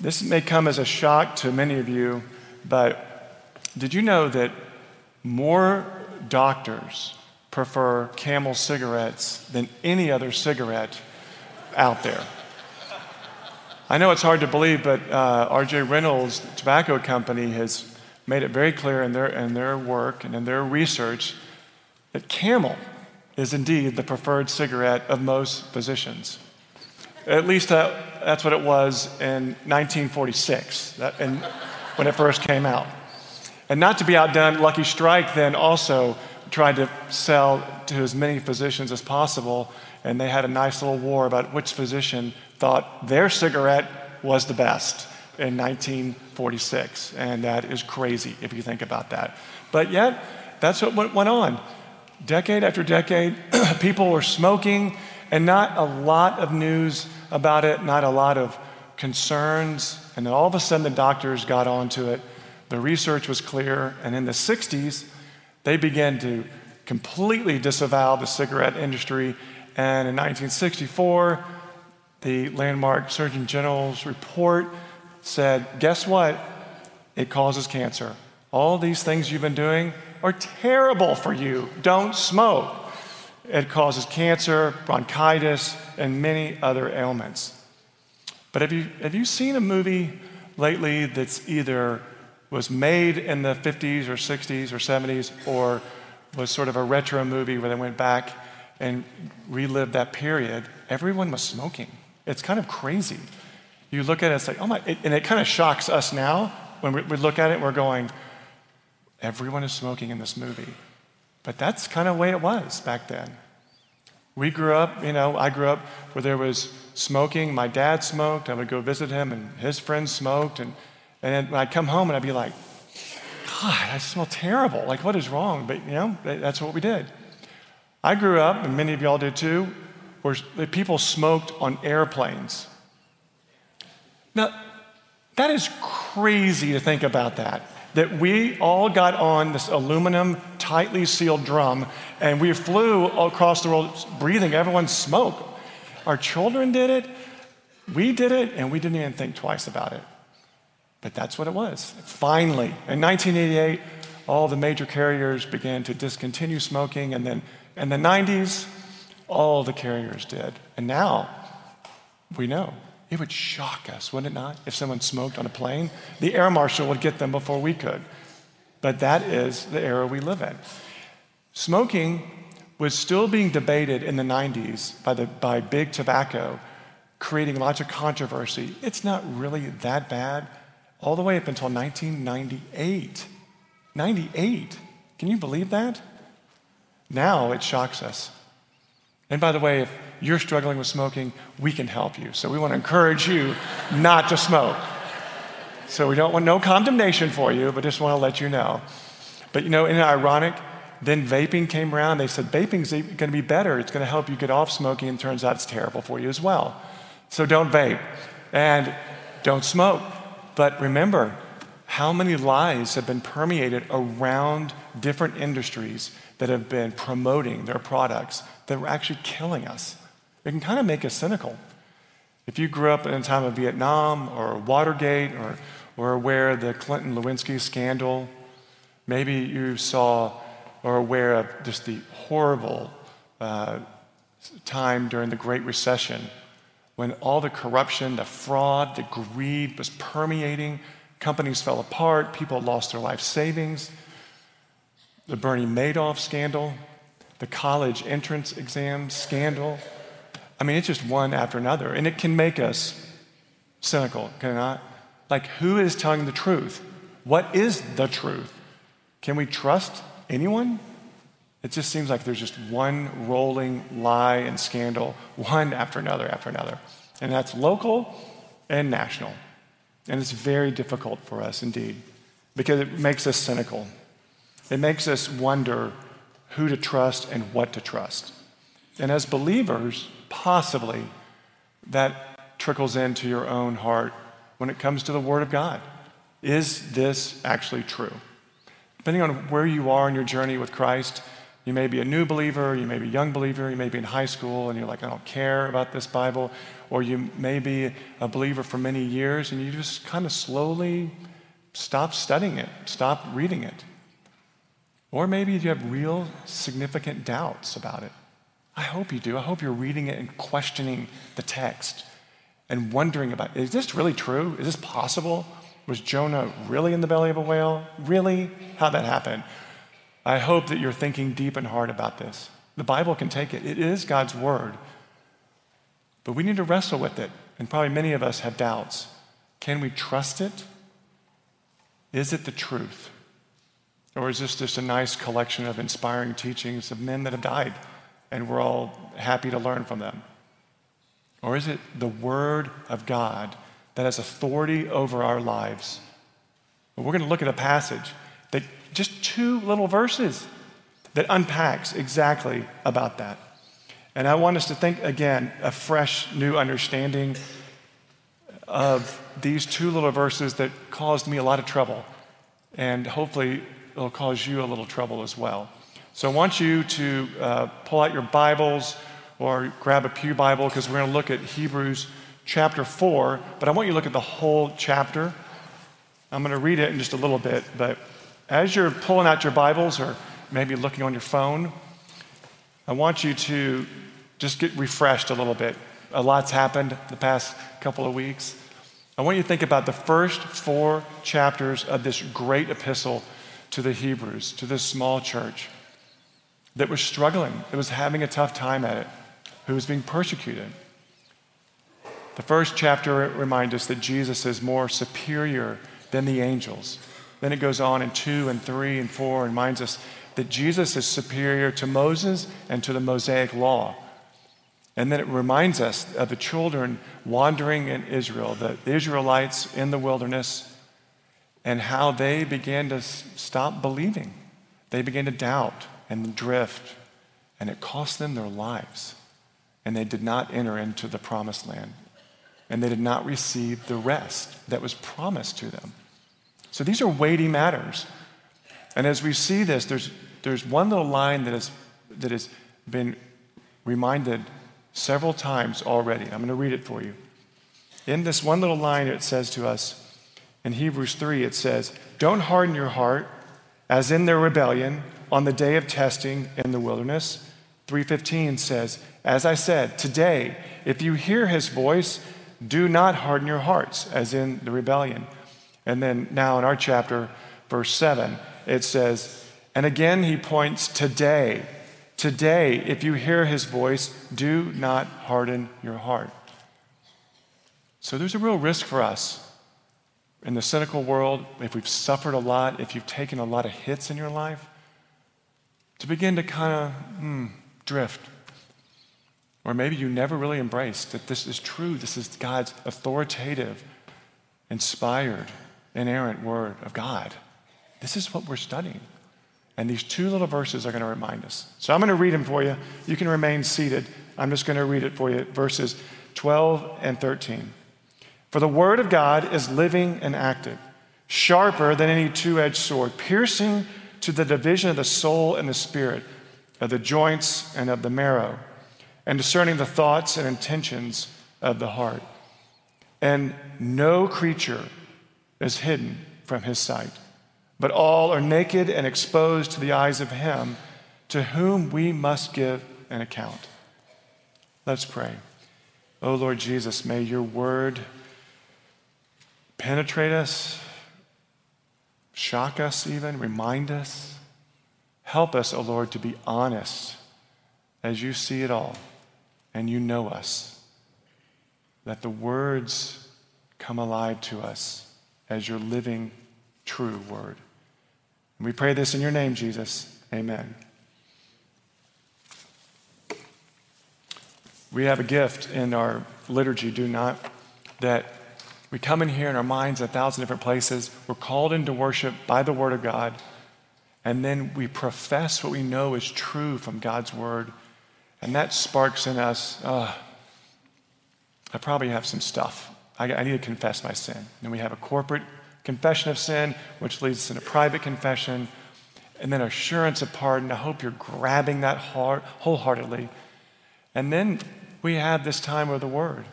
This may come as a shock to many of you, but did you know that more doctors prefer camel cigarettes than any other cigarette out there? I know it's hard to believe, but uh, RJ Reynolds Tobacco Company has made it very clear in their, in their work and in their research that camel is indeed the preferred cigarette of most physicians. At least that, that's what it was in 1946 that, and when it first came out. And not to be outdone, Lucky Strike then also tried to sell to as many physicians as possible, and they had a nice little war about which physician thought their cigarette was the best in 1946. And that is crazy if you think about that. But yet, that's what went on. Decade after decade, people were smoking, and not a lot of news about it, not a lot of concerns. And then all of a sudden, the doctors got onto it. The research was clear. And in the 60s, they began to completely disavow the cigarette industry. And in 1964, the landmark Surgeon General's report said, Guess what? It causes cancer. All these things you've been doing, are terrible for you. Don't smoke. It causes cancer, bronchitis, and many other ailments. But have you, have you seen a movie lately that's either was made in the 50s or 60s or 70s or was sort of a retro movie where they went back and relived that period? Everyone was smoking. It's kind of crazy. You look at it, it's like, oh my, it, and it kind of shocks us now when we, we look at it, we're going, Everyone is smoking in this movie. But that's kind of the way it was back then. We grew up, you know, I grew up where there was smoking. My dad smoked. I would go visit him, and his friends smoked. And, and I'd come home, and I'd be like, God, I smell terrible. Like, what is wrong? But, you know, that's what we did. I grew up, and many of y'all did too, where people smoked on airplanes. Now, that is crazy to think about that that we all got on this aluminum, tightly sealed drum and we flew across the world breathing everyone's smoke. Our children did it, we did it, and we didn't even think twice about it. But that's what it was. Finally, in 1988, all the major carriers began to discontinue smoking, and then in the 90s, all the carriers did. And now we know it would shock us, wouldn't it not, if someone smoked on a plane? The air marshal would get them before we could. But that is the era we live in. Smoking was still being debated in the 90s by, the, by big tobacco, creating lots of controversy. It's not really that bad, all the way up until 1998. 98. Can you believe that? Now it shocks us. And by the way, if you're struggling with smoking, we can help you. So we want to encourage you not to smoke. So we don't want no condemnation for you, but just want to let you know. But you know, in an ironic, then vaping came around. They said vaping's going to be better. It's going to help you get off smoking, and turns out it's terrible for you as well. So don't vape and don't smoke. But remember, how many lies have been permeated around different industries that have been promoting their products that were actually killing us? It can kind of make us cynical. If you grew up in a time of Vietnam or Watergate or, or aware of the Clinton Lewinsky scandal, maybe you saw or aware of just the horrible uh, time during the Great Recession when all the corruption, the fraud, the greed was permeating. Companies fell apart, people lost their life savings. The Bernie Madoff scandal, the college entrance exam scandal, I mean, it's just one after another. And it can make us cynical, can it not? Like, who is telling the truth? What is the truth? Can we trust anyone? It just seems like there's just one rolling lie and scandal, one after another after another. And that's local and national. And it's very difficult for us indeed because it makes us cynical. It makes us wonder who to trust and what to trust. And as believers, possibly that trickles into your own heart when it comes to the Word of God. Is this actually true? Depending on where you are in your journey with Christ, You may be a new believer, you may be a young believer, you may be in high school and you're like, I don't care about this Bible. Or you may be a believer for many years and you just kind of slowly stop studying it, stop reading it. Or maybe you have real significant doubts about it. I hope you do. I hope you're reading it and questioning the text and wondering about is this really true? Is this possible? Was Jonah really in the belly of a whale? Really? How'd that happen? I hope that you're thinking deep and hard about this. The Bible can take it, it is God's word. But we need to wrestle with it. And probably many of us have doubts. Can we trust it? Is it the truth? Or is this just a nice collection of inspiring teachings of men that have died and we're all happy to learn from them? Or is it the Word of God that has authority over our lives? Well, we're going to look at a passage that just two little verses that unpacks exactly about that. And I want us to think again a fresh new understanding of these two little verses that caused me a lot of trouble. And hopefully, it'll cause you a little trouble as well. So I want you to uh, pull out your Bibles or grab a Pew Bible because we're going to look at Hebrews chapter 4. But I want you to look at the whole chapter. I'm going to read it in just a little bit. But as you're pulling out your Bibles or maybe looking on your phone, I want you to just get refreshed a little bit. A lot's happened the past couple of weeks. I want you to think about the first four chapters of this great epistle to the Hebrews, to this small church that was struggling, that was having a tough time at it, who was being persecuted. The first chapter reminds us that Jesus is more superior than the angels. Then it goes on in 2 and 3 and 4 and reminds us that Jesus is superior to Moses and to the Mosaic law. And then it reminds us of the children wandering in Israel, the Israelites in the wilderness, and how they began to stop believing. They began to doubt and drift, and it cost them their lives. And they did not enter into the promised land, and they did not receive the rest that was promised to them. So these are weighty matters. And as we see this, there's, there's one little line that, is, that has been reminded several times already. I'm going to read it for you. In this one little line, it says to us in Hebrews 3, it says, Don't harden your heart as in their rebellion on the day of testing in the wilderness. 315 says, As I said, today, if you hear his voice, do not harden your hearts, as in the rebellion. And then now in our chapter, verse 7, it says, And again he points today Today, if you hear his voice, do not harden your heart. So there's a real risk for us in the cynical world, if we've suffered a lot, if you've taken a lot of hits in your life, to begin to kind of hmm, drift. Or maybe you never really embraced that this is true. This is God's authoritative, inspired, inerrant word of God. This is what we're studying. And these two little verses are going to remind us. So I'm going to read them for you. You can remain seated. I'm just going to read it for you verses 12 and 13. For the word of God is living and active, sharper than any two edged sword, piercing to the division of the soul and the spirit, of the joints and of the marrow, and discerning the thoughts and intentions of the heart. And no creature is hidden from his sight but all are naked and exposed to the eyes of Him to whom we must give an account. Let's pray. Oh Lord Jesus, may your word penetrate us, shock us even, remind us. Help us, oh Lord, to be honest as you see it all and you know us. That the words come alive to us as your living, true word. And we pray this in your name, Jesus. Amen. We have a gift in our liturgy, do not, that we come in here in our minds a thousand different places. We're called into worship by the Word of God, and then we profess what we know is true from God's Word, and that sparks in us, uh, I probably have some stuff. I, I need to confess my sin. And we have a corporate confession of sin, which leads us into private confession. and then assurance of pardon. I hope you're grabbing that heart wholeheartedly. And then we have this time of the Word.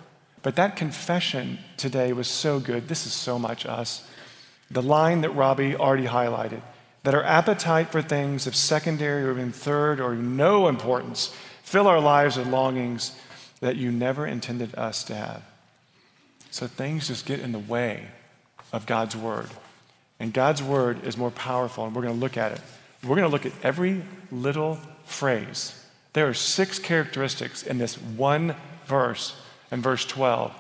But that confession today was so good. This is so much us. The line that Robbie already highlighted that our appetite for things of secondary or even third or no importance fill our lives with longings that you never intended us to have. So things just get in the way of God's Word. And God's Word is more powerful, and we're going to look at it. We're going to look at every little phrase. There are six characteristics in this one verse in verse 12.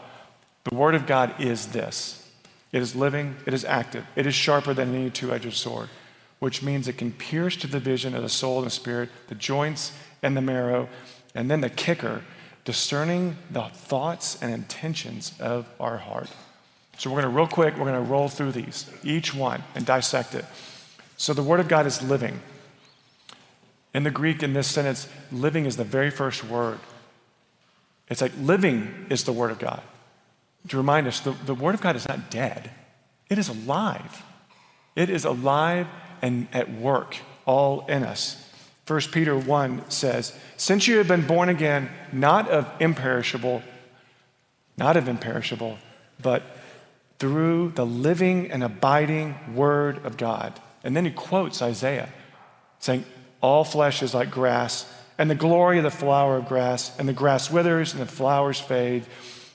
The Word of God is this it is living, it is active, it is sharper than any two edged sword, which means it can pierce to the vision of the soul and the spirit, the joints and the marrow, and then the kicker, discerning the thoughts and intentions of our heart. So we're going to, real quick, we're going to roll through these, each one, and dissect it. So the Word of God is living. In the Greek, in this sentence, living is the very first word. It's like living is the Word of God. To remind us, the, the Word of God is not dead, it is alive. It is alive and at work, all in us. 1 Peter 1 says, Since you have been born again, not of imperishable, not of imperishable, but through the living and abiding Word of God. And then he quotes Isaiah, saying, All flesh is like grass, and the glory of the flower of grass, and the grass withers and the flowers fade,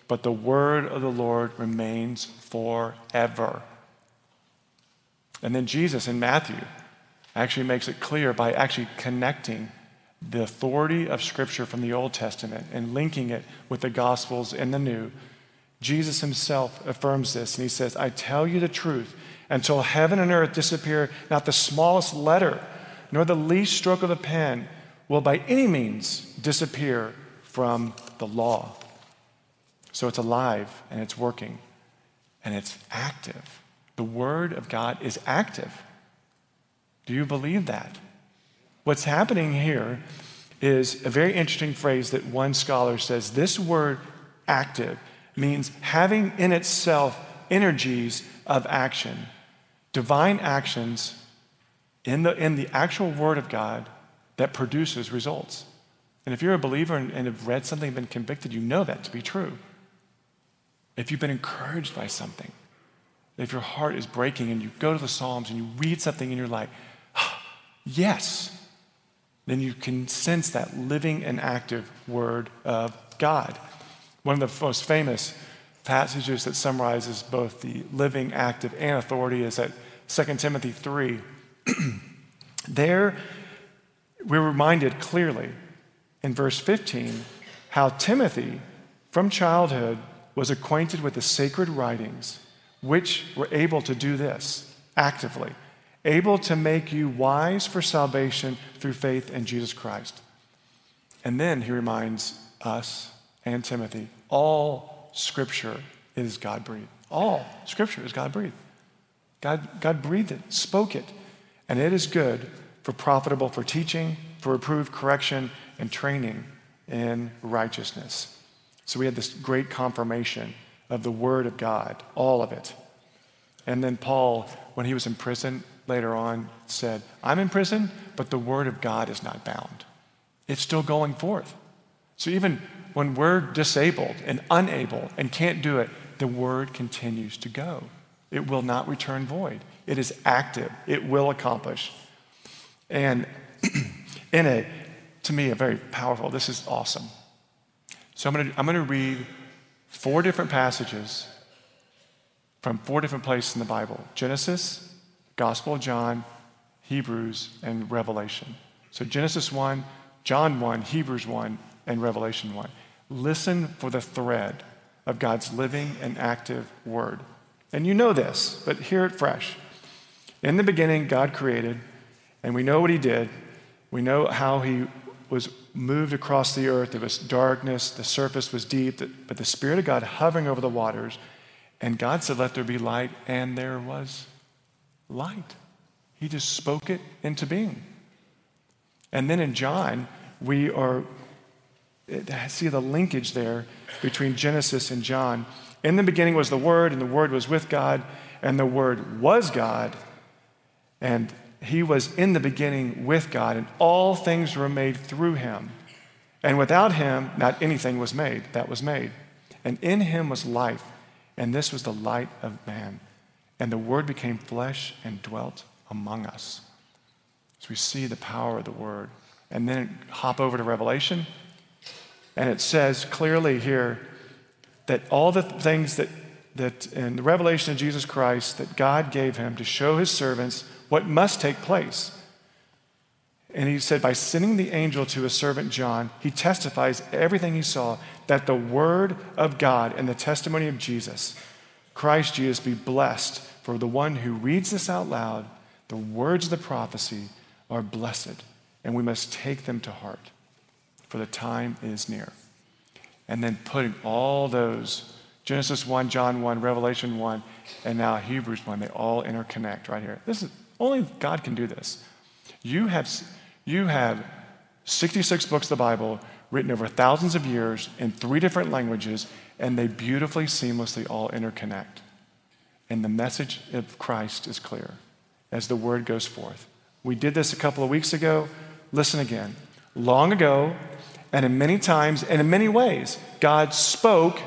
but the word of the Lord remains forever. And then Jesus in Matthew actually makes it clear by actually connecting the authority of Scripture from the Old Testament and linking it with the Gospels in the New. Jesus himself affirms this, and he says, I tell you the truth, until heaven and earth disappear, not the smallest letter, nor the least stroke of a pen will by any means disappear from the law. So it's alive and it's working and it's active. The Word of God is active. Do you believe that? What's happening here is a very interesting phrase that one scholar says this word active means having in itself energies of action, divine actions in the, in the actual Word of God that produces results. And if you're a believer and, and have read something and been convicted, you know that to be true. If you've been encouraged by something, if your heart is breaking and you go to the Psalms and you read something and you're like, yes, then you can sense that living and active Word of God. One of the most famous passages that summarizes both the living, active, and authority is at 2 Timothy 3. there, we're reminded clearly in verse 15 how Timothy, from childhood, was acquainted with the sacred writings, which were able to do this actively, able to make you wise for salvation through faith in Jesus Christ. And then he reminds us and Timothy all scripture is God breathed. All scripture is God breathed. God, God breathed it, spoke it, and it is good for profitable for teaching, for reproof, correction, and training in righteousness. So we had this great confirmation of the Word of God, all of it. And then Paul, when he was in prison later on, said, I'm in prison, but the Word of God is not bound. It's still going forth. So even when we're disabled and unable and can't do it, the Word continues to go. It will not return void. It is active, it will accomplish. And in a, to me, a very powerful, this is awesome. So I'm going to I'm going to read four different passages from four different places in the Bible Genesis, Gospel of John, Hebrews, and Revelation. So Genesis 1, John 1, Hebrews 1, and Revelation 1. Listen for the thread of God's living and active word. And you know this, but hear it fresh. In the beginning, God created, and we know what He did. We know how He was moved across the earth. There was darkness, the surface was deep, but the Spirit of God hovering over the waters. And God said, Let there be light, and there was light. He just spoke it into being. And then in John, we are see the linkage there between Genesis and John. In the beginning was the Word, and the Word was with God, and the Word was God. And he was in the beginning with God, and all things were made through him. And without him, not anything was made that was made. And in him was life, and this was the light of man. And the Word became flesh and dwelt among us. So we see the power of the Word. And then hop over to Revelation, and it says clearly here that all the things that, that in the revelation of Jesus Christ that God gave him to show his servants what must take place. And he said, by sending the angel to his servant John, he testifies everything he saw that the word of God and the testimony of Jesus, Christ Jesus, be blessed for the one who reads this out loud. The words of the prophecy are blessed, and we must take them to heart, for the time is near. And then putting all those Genesis 1, John 1, Revelation 1, and now Hebrews 1, they all interconnect right here. This is only God can do this. You have, you have 66 books of the Bible written over thousands of years in three different languages, and they beautifully, seamlessly all interconnect. And the message of Christ is clear as the word goes forth. We did this a couple of weeks ago. Listen again. Long ago, and in many times, and in many ways, God spoke,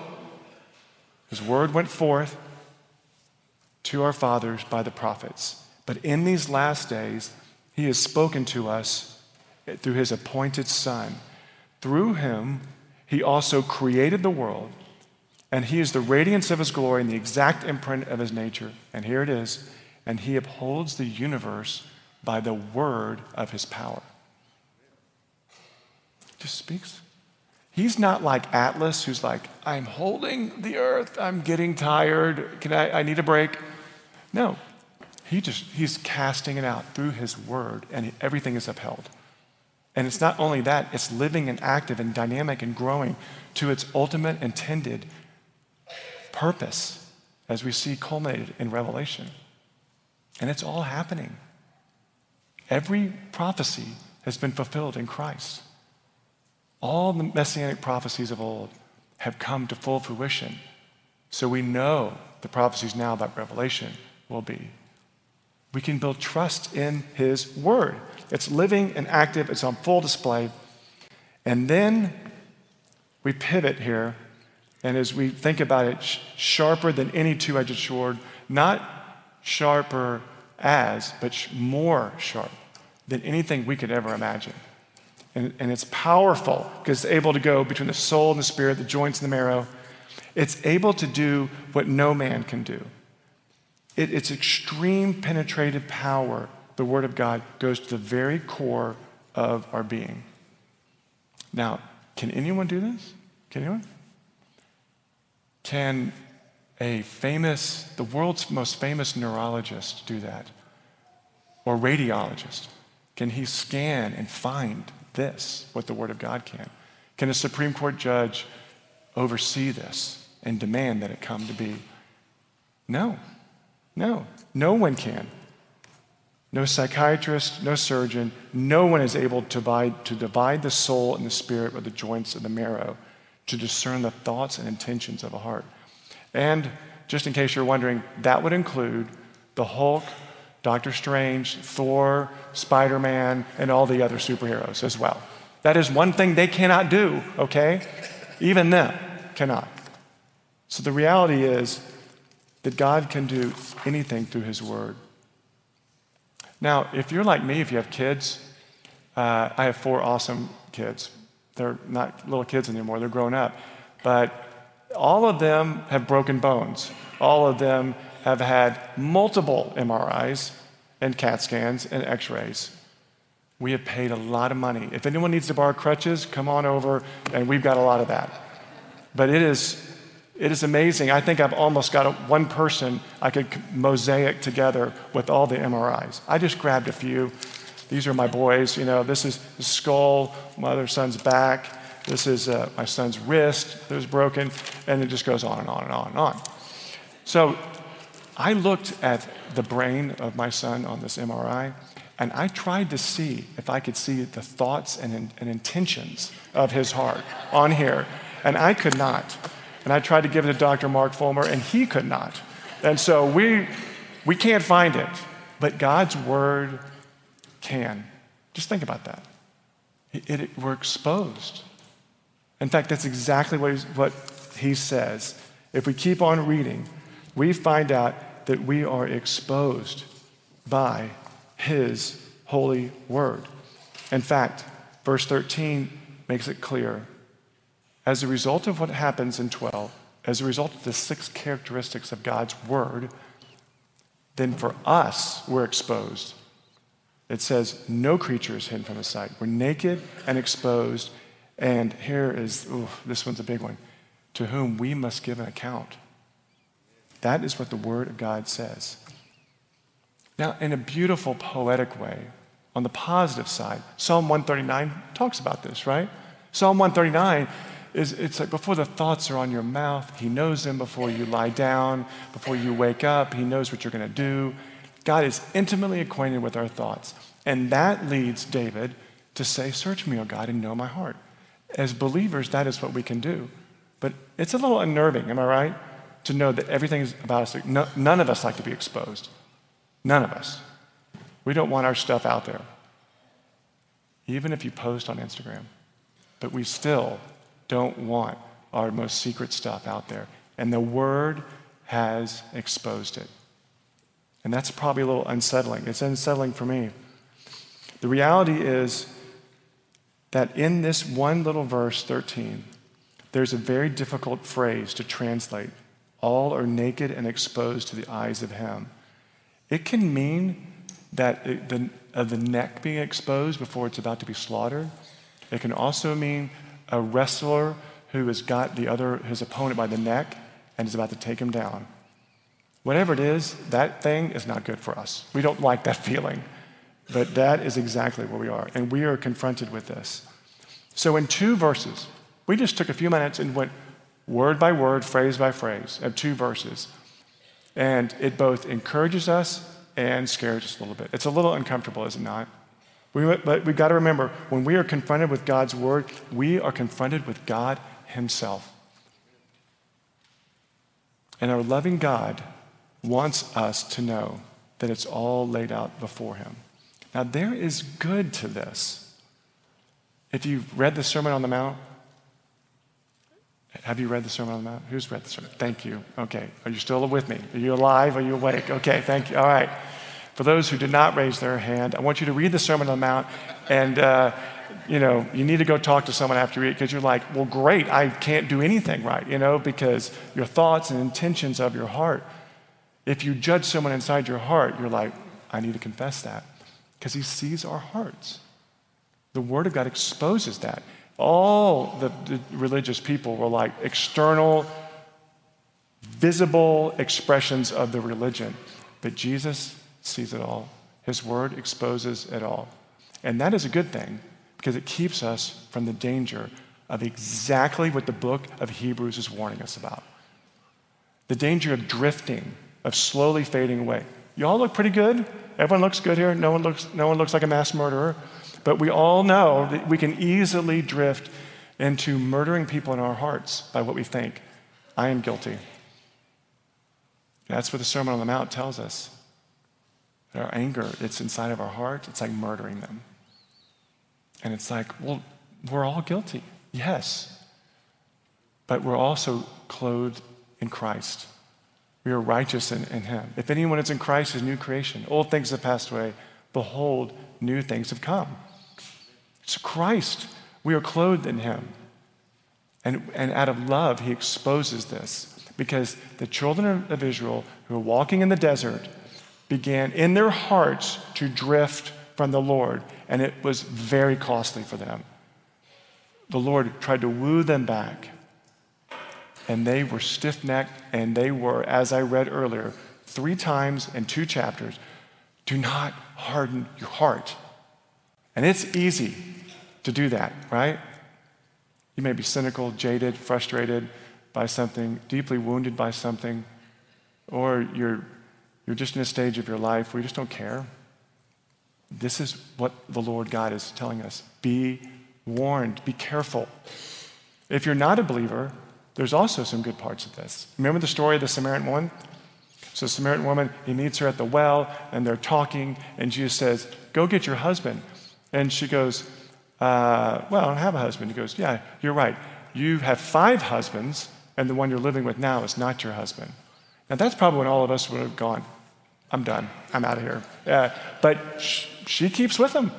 His word went forth to our fathers by the prophets. But in these last days, he has spoken to us through his appointed Son. Through him, he also created the world, and he is the radiance of his glory and the exact imprint of his nature. And here it is and he upholds the universe by the word of his power. Just speaks. He's not like Atlas, who's like, I'm holding the earth, I'm getting tired, Can I, I need a break. No, he just, he's casting it out through his word, and everything is upheld. And it's not only that, it's living and active and dynamic and growing to its ultimate intended purpose, as we see culminated in Revelation. And it's all happening. Every prophecy has been fulfilled in Christ. All the messianic prophecies of old have come to full fruition. So we know the prophecies now about Revelation will be we can build trust in His Word. It's living and active, it's on full display. And then we pivot here, and as we think about it, sharper than any two edged sword, not sharper as, but more sharp than anything we could ever imagine. And, and it's powerful because it's able to go between the soul and the spirit, the joints and the marrow. It's able to do what no man can do. It, its extreme penetrative power, the Word of God, goes to the very core of our being. Now, can anyone do this? Can anyone? Can a famous, the world's most famous neurologist do that? Or radiologist? Can he scan and find this, what the Word of God can? Can a Supreme Court judge oversee this and demand that it come to be? No. No, no one can. No psychiatrist, no surgeon, no one is able to divide, to divide the soul and the spirit or the joints and the marrow to discern the thoughts and intentions of a heart. And just in case you're wondering, that would include the Hulk, Doctor Strange, Thor, Spider Man, and all the other superheroes as well. That is one thing they cannot do, okay? Even them cannot. So the reality is, that God can do anything through His Word. Now, if you're like me, if you have kids, uh, I have four awesome kids. They're not little kids anymore, they're grown up. But all of them have broken bones. All of them have had multiple MRIs and CAT scans and x rays. We have paid a lot of money. If anyone needs to borrow crutches, come on over, and we've got a lot of that. But it is it is amazing. I think I've almost got a, one person I could mosaic together with all the MRIs. I just grabbed a few. These are my boys. You know, this is the skull, my other son's back. This is uh, my son's wrist that was broken, and it just goes on and on and on and on. So I looked at the brain of my son on this MRI, and I tried to see if I could see the thoughts and, and intentions of his heart on here, and I could not. And I tried to give it to Dr. Mark Fulmer, and he could not. And so we, we can't find it. But God's word can. Just think about that. It, it, we're exposed. In fact, that's exactly what, what he says. If we keep on reading, we find out that we are exposed by his holy word. In fact, verse 13 makes it clear. As a result of what happens in 12, as a result of the six characteristics of God's word, then for us, we're exposed. It says, No creature is hidden from his sight. We're naked and exposed. And here is, ooh, this one's a big one, to whom we must give an account. That is what the Word of God says. Now, in a beautiful, poetic way, on the positive side, Psalm 139 talks about this, right? Psalm 139 is it's like before the thoughts are on your mouth, He knows them before you lie down, before you wake up, He knows what you're going to do. God is intimately acquainted with our thoughts. And that leads David to say, Search me, O God, and know my heart. As believers, that is what we can do. But it's a little unnerving, am I right? To know that everything is about us. No, none of us like to be exposed. None of us. We don't want our stuff out there, even if you post on Instagram. But we still don't want our most secret stuff out there. And the Word has exposed it. And that's probably a little unsettling. It's unsettling for me. The reality is that in this one little verse, 13, there's a very difficult phrase to translate. All are naked and exposed to the eyes of Him. It can mean that it, the, the neck being exposed before it's about to be slaughtered. It can also mean a wrestler who has got the other, his opponent by the neck and is about to take him down. Whatever it is, that thing is not good for us. We don't like that feeling. But that is exactly where we are. And we are confronted with this. So, in two verses, we just took a few minutes and went word by word, phrase by phrase of two verses. And it both encourages us and scares us a little bit. It's a little uncomfortable, is it not? We, but we've got to remember when we are confronted with God's word, we are confronted with God Himself. And our loving God wants us to know that it's all laid out before Him. Now, there is good to this. If you've read the Sermon on the Mount, have you read the Sermon on the Mount? Who's read the Sermon? Thank you. Okay. Are you still with me? Are you alive? Are you awake? Okay, thank you. All right. For those who did not raise their hand, I want you to read the Sermon on the Mount, and uh, you know you need to go talk to someone after you read because you're like, well, great, I can't do anything right, you know, because your thoughts and intentions of your heart. If you judge someone inside your heart, you're like, I need to confess that because he sees our hearts. The Word of God exposes that. All the, the religious people were like external, visible expressions of the religion. But Jesus sees it all. His Word exposes it all. And that is a good thing because it keeps us from the danger of exactly what the book of Hebrews is warning us about the danger of drifting, of slowly fading away. You all look pretty good. Everyone looks good here. No one looks, no one looks like a mass murderer. But we all know that we can easily drift into murdering people in our hearts by what we think. I am guilty. That's what the Sermon on the Mount tells us. Our anger, it's inside of our heart, it's like murdering them. And it's like, well, we're all guilty. Yes. But we're also clothed in Christ. We are righteous in, in him. If anyone is in Christ, is new creation. Old things have passed away. Behold, new things have come. It's Christ. We are clothed in him. And, and out of love, he exposes this because the children of Israel who are walking in the desert began in their hearts to drift from the Lord, and it was very costly for them. The Lord tried to woo them back and they were stiff necked, and they were, as I read earlier, three times in two chapters do not harden your heart. And it's easy to do that, right? You may be cynical, jaded, frustrated by something, deeply wounded by something, or you're, you're just in a stage of your life where you just don't care. This is what the Lord God is telling us be warned, be careful. If you're not a believer, there's also some good parts of this. Remember the story of the Samaritan woman? So, Samaritan woman, he meets her at the well, and they're talking, and Jesus says, Go get your husband. And she goes, uh, Well, I don't have a husband. He goes, Yeah, you're right. You have five husbands, and the one you're living with now is not your husband. Now, that's probably when all of us would have gone, I'm done. I'm out of here. Uh, but sh- she keeps with him.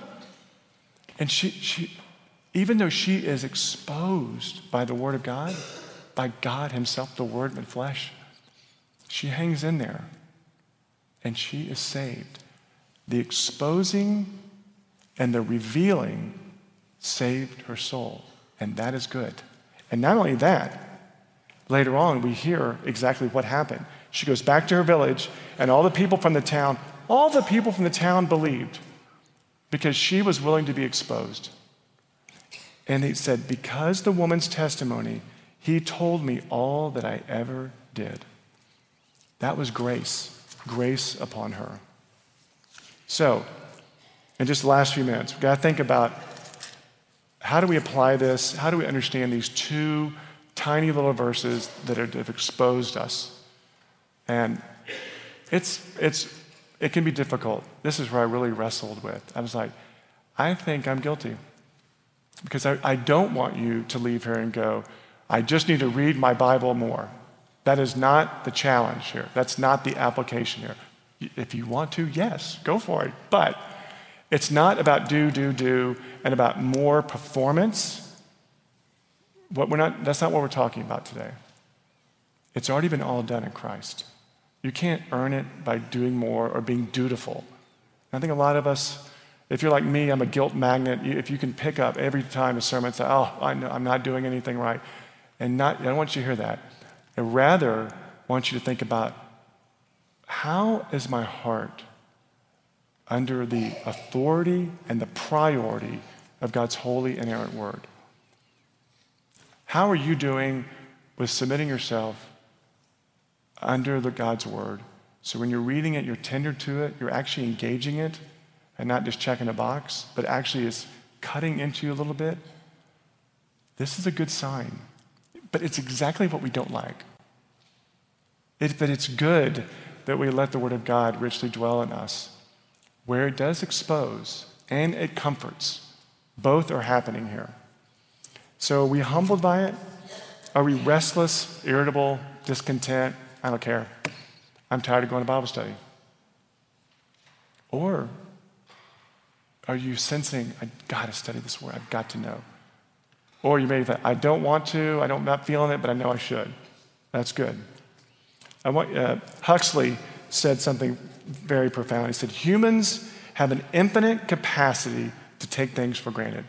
And she, she, even though she is exposed by the Word of God, by God Himself, the Word in flesh, she hangs in there and she is saved. The exposing and the revealing saved her soul, and that is good. And not only that, later on we hear exactly what happened. She goes back to her village, and all the people from the town, all the people from the town believed because she was willing to be exposed. And he said, Because the woman's testimony, he told me all that I ever did. That was grace, grace upon her. So, in just the last few minutes, we've got to think about how do we apply this? How do we understand these two tiny little verses that have exposed us? And it's, it's, it can be difficult. This is where I really wrestled with. I was like, I think I'm guilty. Because I, I don't want you to leave here and go, I just need to read my Bible more. That is not the challenge here. That's not the application here. If you want to, yes, go for it. But it's not about do, do, do, and about more performance. What we're not, that's not what we're talking about today. It's already been all done in Christ. You can't earn it by doing more or being dutiful. I think a lot of us, if you're like me, I'm a guilt magnet. If you can pick up every time a sermon say, oh, I I'm not doing anything right, and not, I don't want you to hear that. I rather want you to think about how is my heart under the authority and the priority of God's holy, and inerrant word? How are you doing with submitting yourself under the God's word? So when you're reading it, you're tender to it, you're actually engaging it, and not just checking a box, but actually it's cutting into you a little bit. This is a good sign. But it's exactly what we don't like. It, but it's good that we let the Word of God richly dwell in us, where it does expose and it comforts. Both are happening here. So are we humbled by it? Are we restless, irritable, discontent? I don't care. I'm tired of going to Bible study. Or are you sensing, I've got to study this word, I've got to know? Or you may think, I don't want to, I don't, I'm not feeling it, but I know I should. That's good. I want, uh, Huxley said something very profound. He said, Humans have an infinite capacity to take things for granted.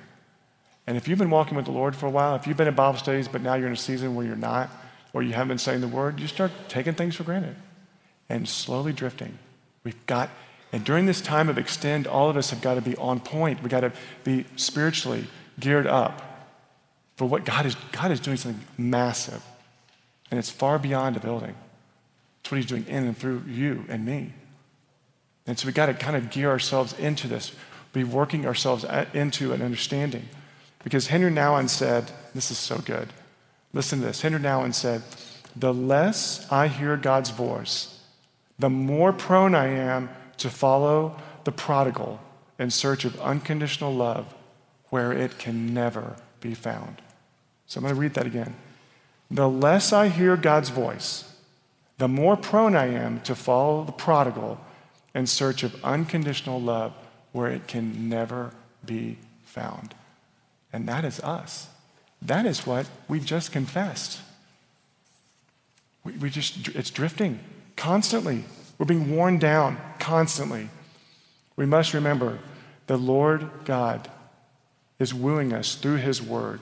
And if you've been walking with the Lord for a while, if you've been in Bible studies, but now you're in a season where you're not, or you haven't been studying the Word, you start taking things for granted and slowly drifting. We've got, and during this time of extend, all of us have got to be on point. We've got to be spiritually geared up for what God is, God is doing something massive. And it's far beyond a building. It's what He's doing in and through you and me. And so we got to kind of gear ourselves into this, be working ourselves into an understanding. Because Henry Nouwen said, this is so good. Listen to this. Henry Nouwen said, The less I hear God's voice, the more prone I am to follow the prodigal in search of unconditional love where it can never be found. So I'm going to read that again. The less I hear God's voice, the more prone I am to follow the prodigal in search of unconditional love where it can never be found. And that is us. That is what we've just confessed. We, we just, it's drifting constantly. We're being worn down constantly. We must remember the Lord God is wooing us through his word.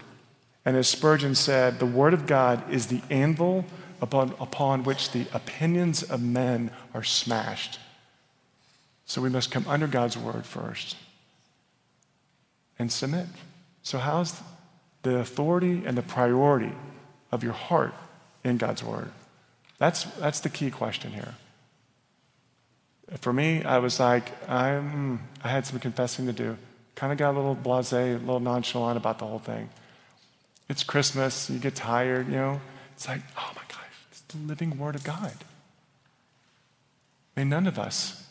And as Spurgeon said, the word of God is the anvil upon, upon which the opinions of men are smashed. So we must come under God's word first and submit. So, how's the authority and the priority of your heart in God's word? That's, that's the key question here. For me, I was like, I'm, I had some confessing to do. Kind of got a little blase, a little nonchalant about the whole thing. It's Christmas, you get tired, you know. It's like, oh my gosh, it's the living word of God. may none of us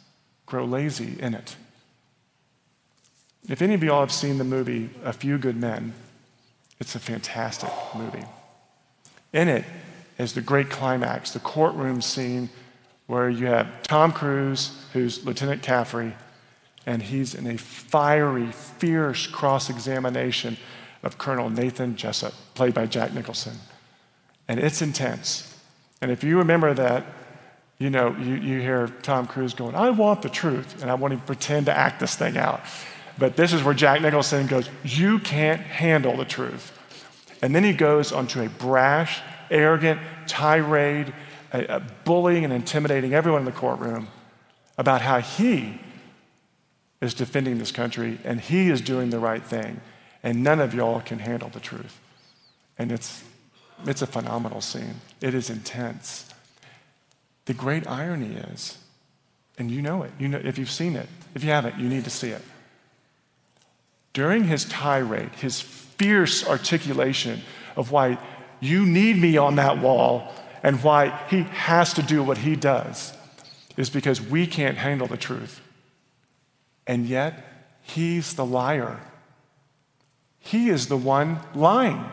grow lazy in it. If any of you all have seen the movie A Few Good Men, it's a fantastic movie. In it is the great climax, the courtroom scene where you have Tom Cruise, who's Lieutenant Caffrey, and he's in a fiery, fierce cross examination of Colonel Nathan Jessup, played by Jack Nicholson. And it's intense. And if you remember that, you know, you, you hear Tom Cruise going, I want the truth, and I want to pretend to act this thing out. But this is where Jack Nicholson goes, You can't handle the truth. And then he goes onto a brash, arrogant tirade, a, a bullying and intimidating everyone in the courtroom about how he is defending this country and he is doing the right thing. And none of y'all can handle the truth. And it's, it's a phenomenal scene. It is intense. The great irony is, and you know it, you know, if you've seen it, if you haven't, you need to see it. During his tirade, his fierce articulation of why you need me on that wall and why he has to do what he does is because we can't handle the truth. And yet, he's the liar. He is the one lying.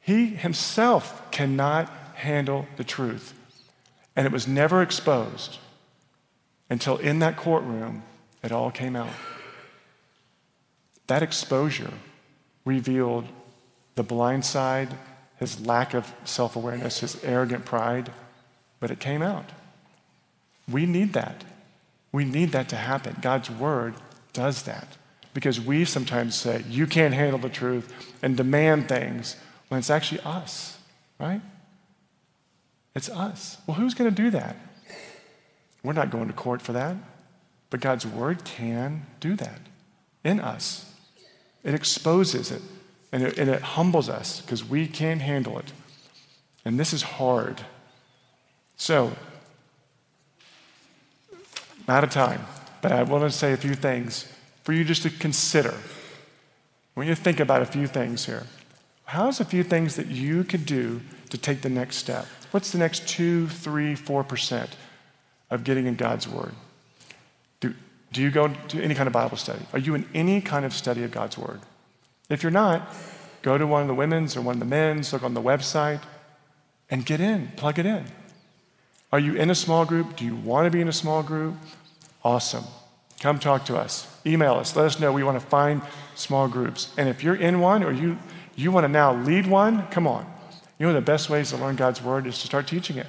He himself cannot handle the truth. And it was never exposed until in that courtroom it all came out. That exposure revealed the blind side, his lack of self awareness, his arrogant pride, but it came out. We need that. We need that to happen. God's word does that because we sometimes say, You can't handle the truth and demand things when it's actually us, right? It's us. Well, who's going to do that? We're not going to court for that. But God's word can do that in us. It exposes it and it, and it humbles us because we can't handle it. And this is hard. So, out of time, but I want to say a few things for you just to consider. When you think about a few things here, how's a few things that you could do to take the next step? What's the next two, three, four percent of getting in God's Word? Do, you go to any kind of Bible study? Are you in any kind of study of God's Word? If you're not, go to one of the women's or one of the men's, look on the website, and get in, plug it in. Are you in a small group? Do you want to be in a small group? Awesome. Come talk to us. Email us. Let us know. We want to find small groups. And if you're in one or you, you want to now lead one, come on. You know, the best ways to learn God's word is to start teaching it.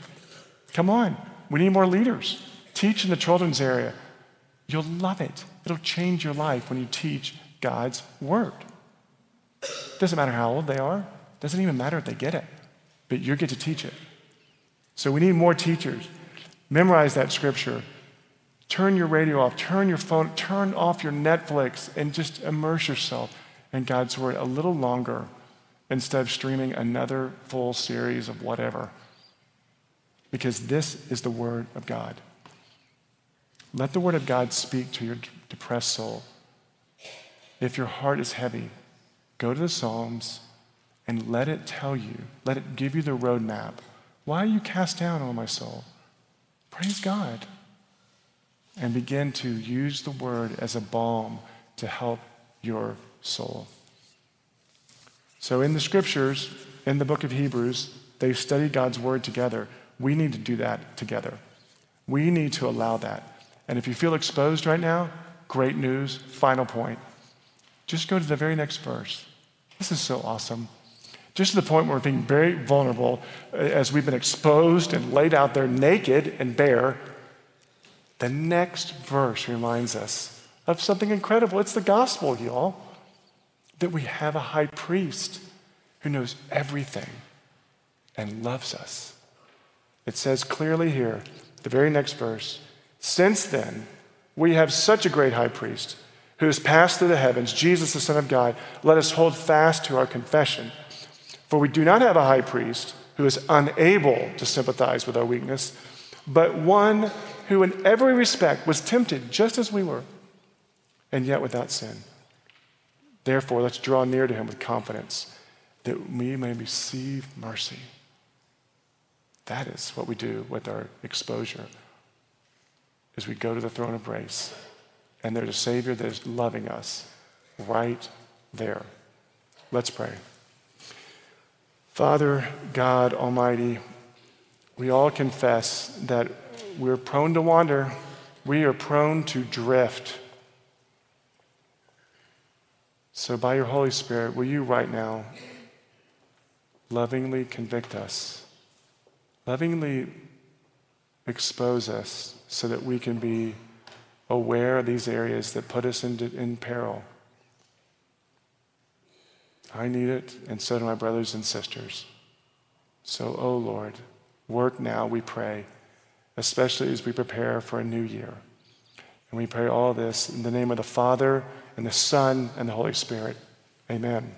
Come on. We need more leaders. Teach in the children's area. You'll love it. It'll change your life when you teach God's word. Doesn't matter how old they are. Doesn't even matter if they get it. But you get to teach it. So we need more teachers. Memorize that scripture. Turn your radio off, turn your phone, turn off your Netflix, and just immerse yourself in God's Word a little longer instead of streaming another full series of whatever. Because this is the Word of God. Let the Word of God speak to your depressed soul. If your heart is heavy, go to the Psalms and let it tell you, let it give you the roadmap. Why are you cast down, O my soul? Praise God. And begin to use the word as a balm to help your soul. So, in the scriptures, in the book of Hebrews, they study God's word together. We need to do that together. We need to allow that. And if you feel exposed right now, great news. Final point. Just go to the very next verse. This is so awesome. Just to the point where we're being very vulnerable uh, as we've been exposed and laid out there naked and bare. The next verse reminds us of something incredible. It's the gospel, y'all that we have a high priest who knows everything and loves us. It says clearly here, the very next verse, since then, we have such a great high priest who has passed through the heavens, Jesus, the Son of God. Let us hold fast to our confession. For we do not have a high priest who is unable to sympathize with our weakness, but one who in every respect was tempted just as we were, and yet without sin. Therefore, let's draw near to him with confidence that we may receive mercy. That is what we do with our exposure. As we go to the throne of grace. And there's a Savior that is loving us right there. Let's pray. Father, God Almighty, we all confess that we're prone to wander, we are prone to drift. So, by your Holy Spirit, will you right now lovingly convict us, lovingly expose us so that we can be aware of these areas that put us into, in peril? I need it, and so do my brothers and sisters. So, oh Lord, work now, we pray, especially as we prepare for a new year. And we pray all this in the name of the Father, and the Son, and the Holy Spirit. Amen.